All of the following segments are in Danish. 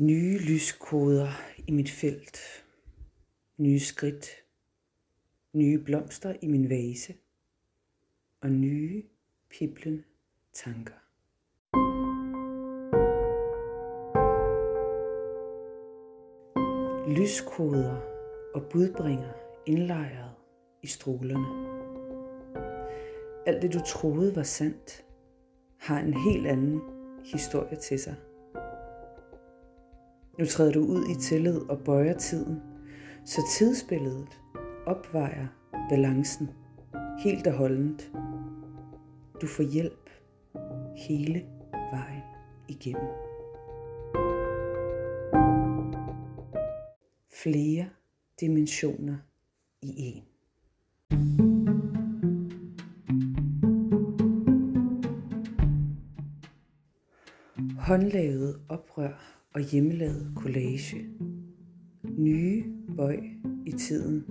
Nye lyskoder i mit felt. Nye skridt. Nye blomster i min vase. Og nye piblende tanker. Lyskoder og budbringer indlejret i strålerne. Alt det du troede var sandt, har en helt anden historie til sig. Nu træder du ud i tillid og bøjer tiden, så tidsbilledet opvejer balancen helt og holdent. Du får hjælp hele vejen igennem. Flere dimensioner i en. Håndlavet oprør og hjemmelavet collage. Nye bøj i tiden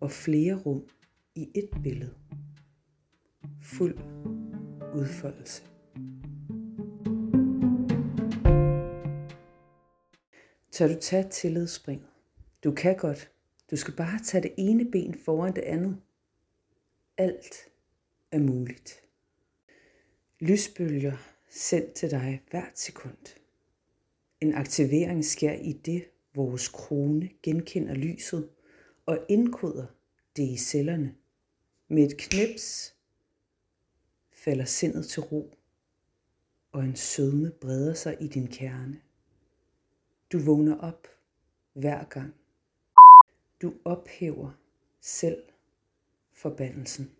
og flere rum i et billede. Fuld udfoldelse. Tør du tage tillidsspring? Du kan godt. Du skal bare tage det ene ben foran det andet. Alt er muligt. Lysbølger sendt til dig hvert sekund. En aktivering sker i det, vores krone genkender lyset og indkoder det i cellerne. Med et knips falder sindet til ro, og en sødme breder sig i din kerne. Du vågner op hver gang. Du ophæver selv forbandelsen.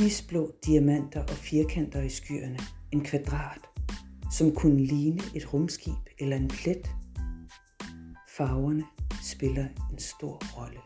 Isblå diamanter og firkanter i skyerne. En kvadrat, som kunne ligne et rumskib eller en plet. Farverne spiller en stor rolle.